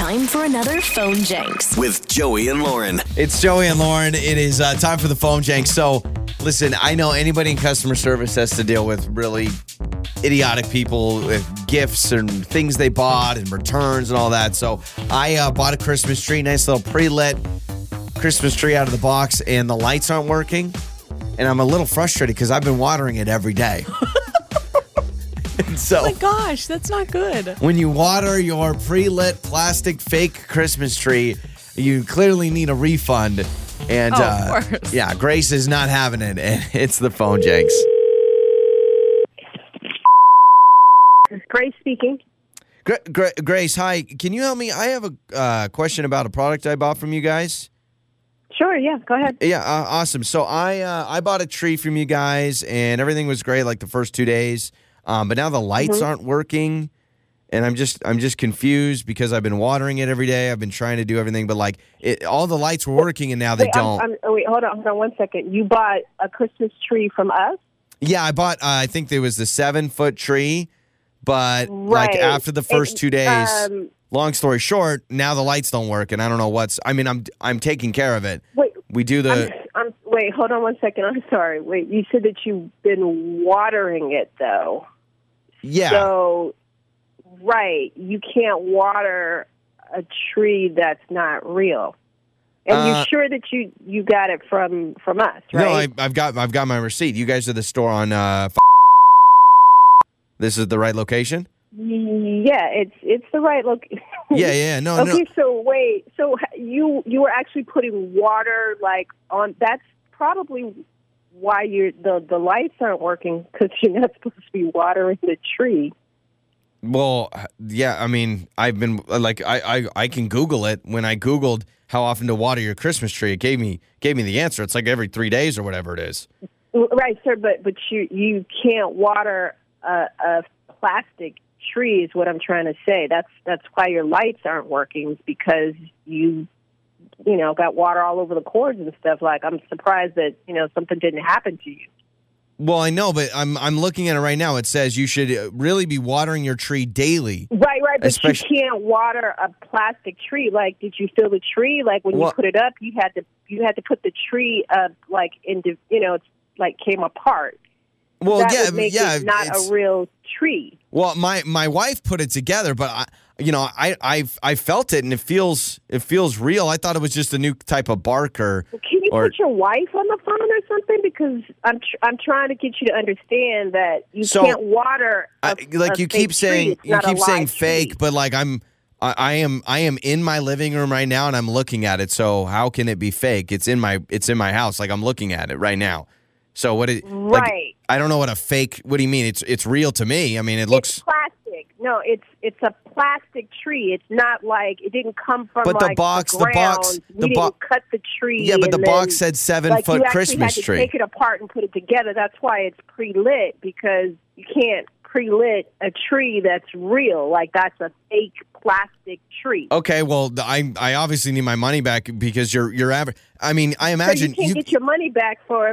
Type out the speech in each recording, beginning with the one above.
Time for another phone janks. with Joey and Lauren. It's Joey and Lauren. It is uh, time for the phone jank. So, listen, I know anybody in customer service has to deal with really idiotic people with gifts and things they bought and returns and all that. So, I uh, bought a Christmas tree, nice little pre lit Christmas tree out of the box, and the lights aren't working. And I'm a little frustrated because I've been watering it every day. and so, my gosh, that's not good. when you water your pre-lit plastic fake Christmas tree, you clearly need a refund. And Oh, of uh, course. yeah, Grace is not having it, and it's the phone janks. Grace speaking. Gra- Gra- Grace, hi. Can you help me? I have a uh, question about a product I bought from you guys. Sure, yeah, go ahead. Yeah, uh, awesome. So I uh, I bought a tree from you guys, and everything was great like the first two days. Um, but now the lights Mm-hmm. aren't working, and I'm just I'm just confused because I've been watering it every day. I've been trying to do everything, but like it, all the lights were working, and now they Wait, don't. I'm- oh, wait, hold on, hold on one second. You bought a Christmas tree from us? Yeah, I bought. Uh, I think there was the seven foot tree, but like after the first And, two days. um, long story short, now the lights don't work, and I don't know what's. I mean, I'm I'm taking care of it. Wait, We do the. I'm, I'm, wait, hold on one second. I'm sorry. Wait, you said that you've been watering it, though. Yeah. So, right, you can't water a tree that's not real. And Uh, you sure that you you got it from from us, right? No, I, I've got I've got my receipt. You guys are the store on. Uh, this is the right location. yeah, it's it's the right look. Yeah, yeah. No, no. Okay, so wait, so you you were actually putting water like on? That's probably why you're the the lights aren't working because you're not supposed to be watering the tree. Well, yeah. I mean, I've been like I, I I can Google it. When I Googled how often to water your Christmas tree, it gave me gave me the answer. It's like every three days or whatever it is. Right, sir, but but you you can't water a, a plastic tree is what I'm trying to say. That's that's why your lights aren't working is because you you know got water all over the cords and stuff. Like I'm surprised that you know something didn't happen to you. Well, I know, but I'm I'm looking at it right now. It says you should uh, really be watering your tree daily. Right, right, but Especially- you can't water a plastic tree. Like, did you fill the tree? Like when Well- you put it up, you had to you had to put the tree up like into you know it's like came apart. Well, that yeah, would make yeah. it not a real tree. Well, my my wife put it together, but I, you know, I I I felt it and it feels it feels real. I thought it was just a new type of bark or Can you Or- put your wife on the phone or something? Because I'm tr- I'm trying to get you to understand that you So, can't water. A, I, like you keep saying you keep saying fake, tree. but like I'm I, I am I am in my living room right now and I'm looking at it. So how can it be fake? It's in my it's in my house. Like I'm looking at it right now. So what it like, Right. I don't know what a fake. What do you mean? It's it's real to me. I mean, it It's looks. plastic. No, it's it's a plastic tree. It's not like it didn't come from. But the like, box- the ground. box- You the didn't cut the tree. Yeah, but the box said seven like foot you Christmas had to tree. take it apart and put it together. That's why it's pre-lit because you can't pre-lit a tree that's real. Like that's a fake plastic tree. Okay, well, I I obviously need my money back because you're you're aver- I mean, I so imagine you can't get your money back for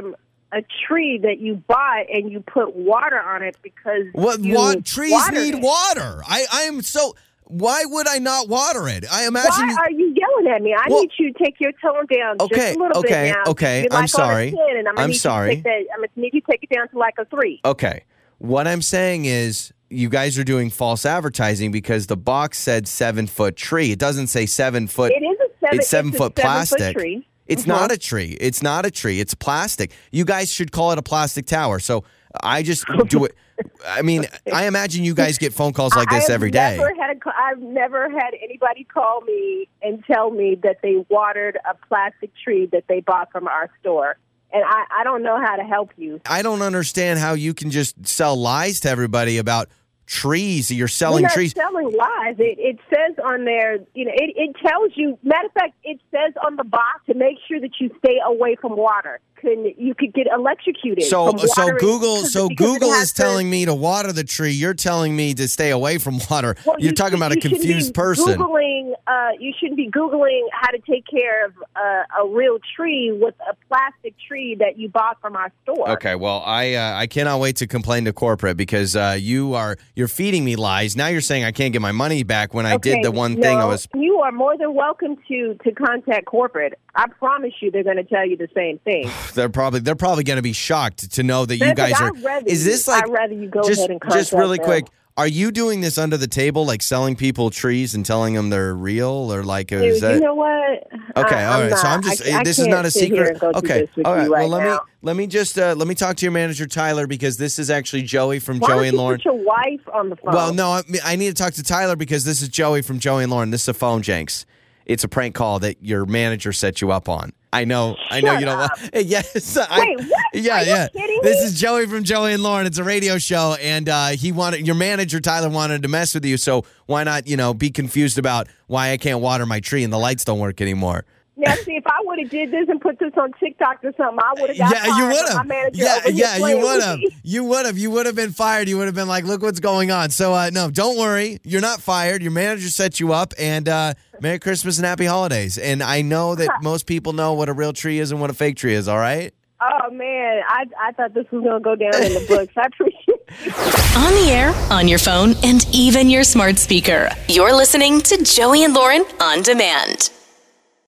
a tree that you bought and you put water on it because what what trees need it. water. I I am so. Why would I not water it? I imagine. Why are you yelling at me? I Well- need you to take your tone down Okay, just a little okay, bit now. okay, You're I'm sorry. On a 10 and I'm, I'm need you to sorry. that, I'm to need you to take it down to like a three. Okay. What I'm saying is you guys are doing false advertising because the box said seven foot tree. It doesn't say seven foot. It is a seven. it's seven a foot seven-foot plastic. tree. It's Mhm. not a tree. It's not a tree. It's plastic. You guys should call it a plastic tower. So I just do it. I mean, I imagine you guys get phone calls like this every day. Never had I've never had anybody call me and tell me that they watered a plastic tree that they bought from our store, and I, I don't know how to help you. I don't understand how you can just sell lies to everybody about trees. You're selling We're trees. selling lies. It, it says on there, you know, it, it tells you. Matter of fact, it says on the box to make sure that you stay away from water. Can you could get electrocuted? So, so Google, so Google is to- telling me to water the tree. You're telling me to stay away from water. Well, You're you talking about a you shouldn't confused person. Googling, uh, you shouldn't be googling how to take care of uh, a real tree with a plastic tree that you bought from our store. Okay, well, I uh, I cannot wait to complain to corporate because uh, you are you're feeding me lies. Now you're saying I can't get my money back when I did the one thing I was. You you are more than welcome to to contact corporate. I promise you, they're going to tell you the same thing. They're probably they're probably going to be shocked to know that you guys are. Is this like I'd rather you go just ahead and just contact really them. quick? Are you doing this under the table, like selling people trees and telling them they're real, or like Dude, is that? you know what? Okay, I, all I'm. So. I'm just I, I this is can't a secret. and go through Okay, all right. you well, let now. me let me just uh, let me talk to your manager Tyler because this is actually Joey from Why Joey and Lauren. your wife on the phone? Well, no, I, I need to talk to Tyler because this is Joey from Joey and Lauren. This is a phone janks. It's a prank call that your manager set you up on. I know, I know Shut you don't up. want. Yes, I, what? Yeah, Are you yeah. This is Joey from Joey and Lauren. It's a radio show, and uh, he wanted your manager Tyler wanted to mess with you. So why not, you know, be confused about why I can't water my tree and the lights don't work anymore? Now, see, if I would have did this and put this on TikTok or something, I would have got yeah, you fired, would have. My manager Yeah, yeah, you would have. You would have. You would have been fired. You would have been like, "Look what's going on." So, uh, no, don't worry. You're not fired. Your manager set you up, and uh, Merry Christmas and Happy Holidays. And I know that most people know what a real tree is and what a fake tree is. All right. Oh man, I I thought this was gonna go down in the books. I appreciate you. On the air, on your phone, and even your smart speaker. You're listening to Joey and Lauren on demand.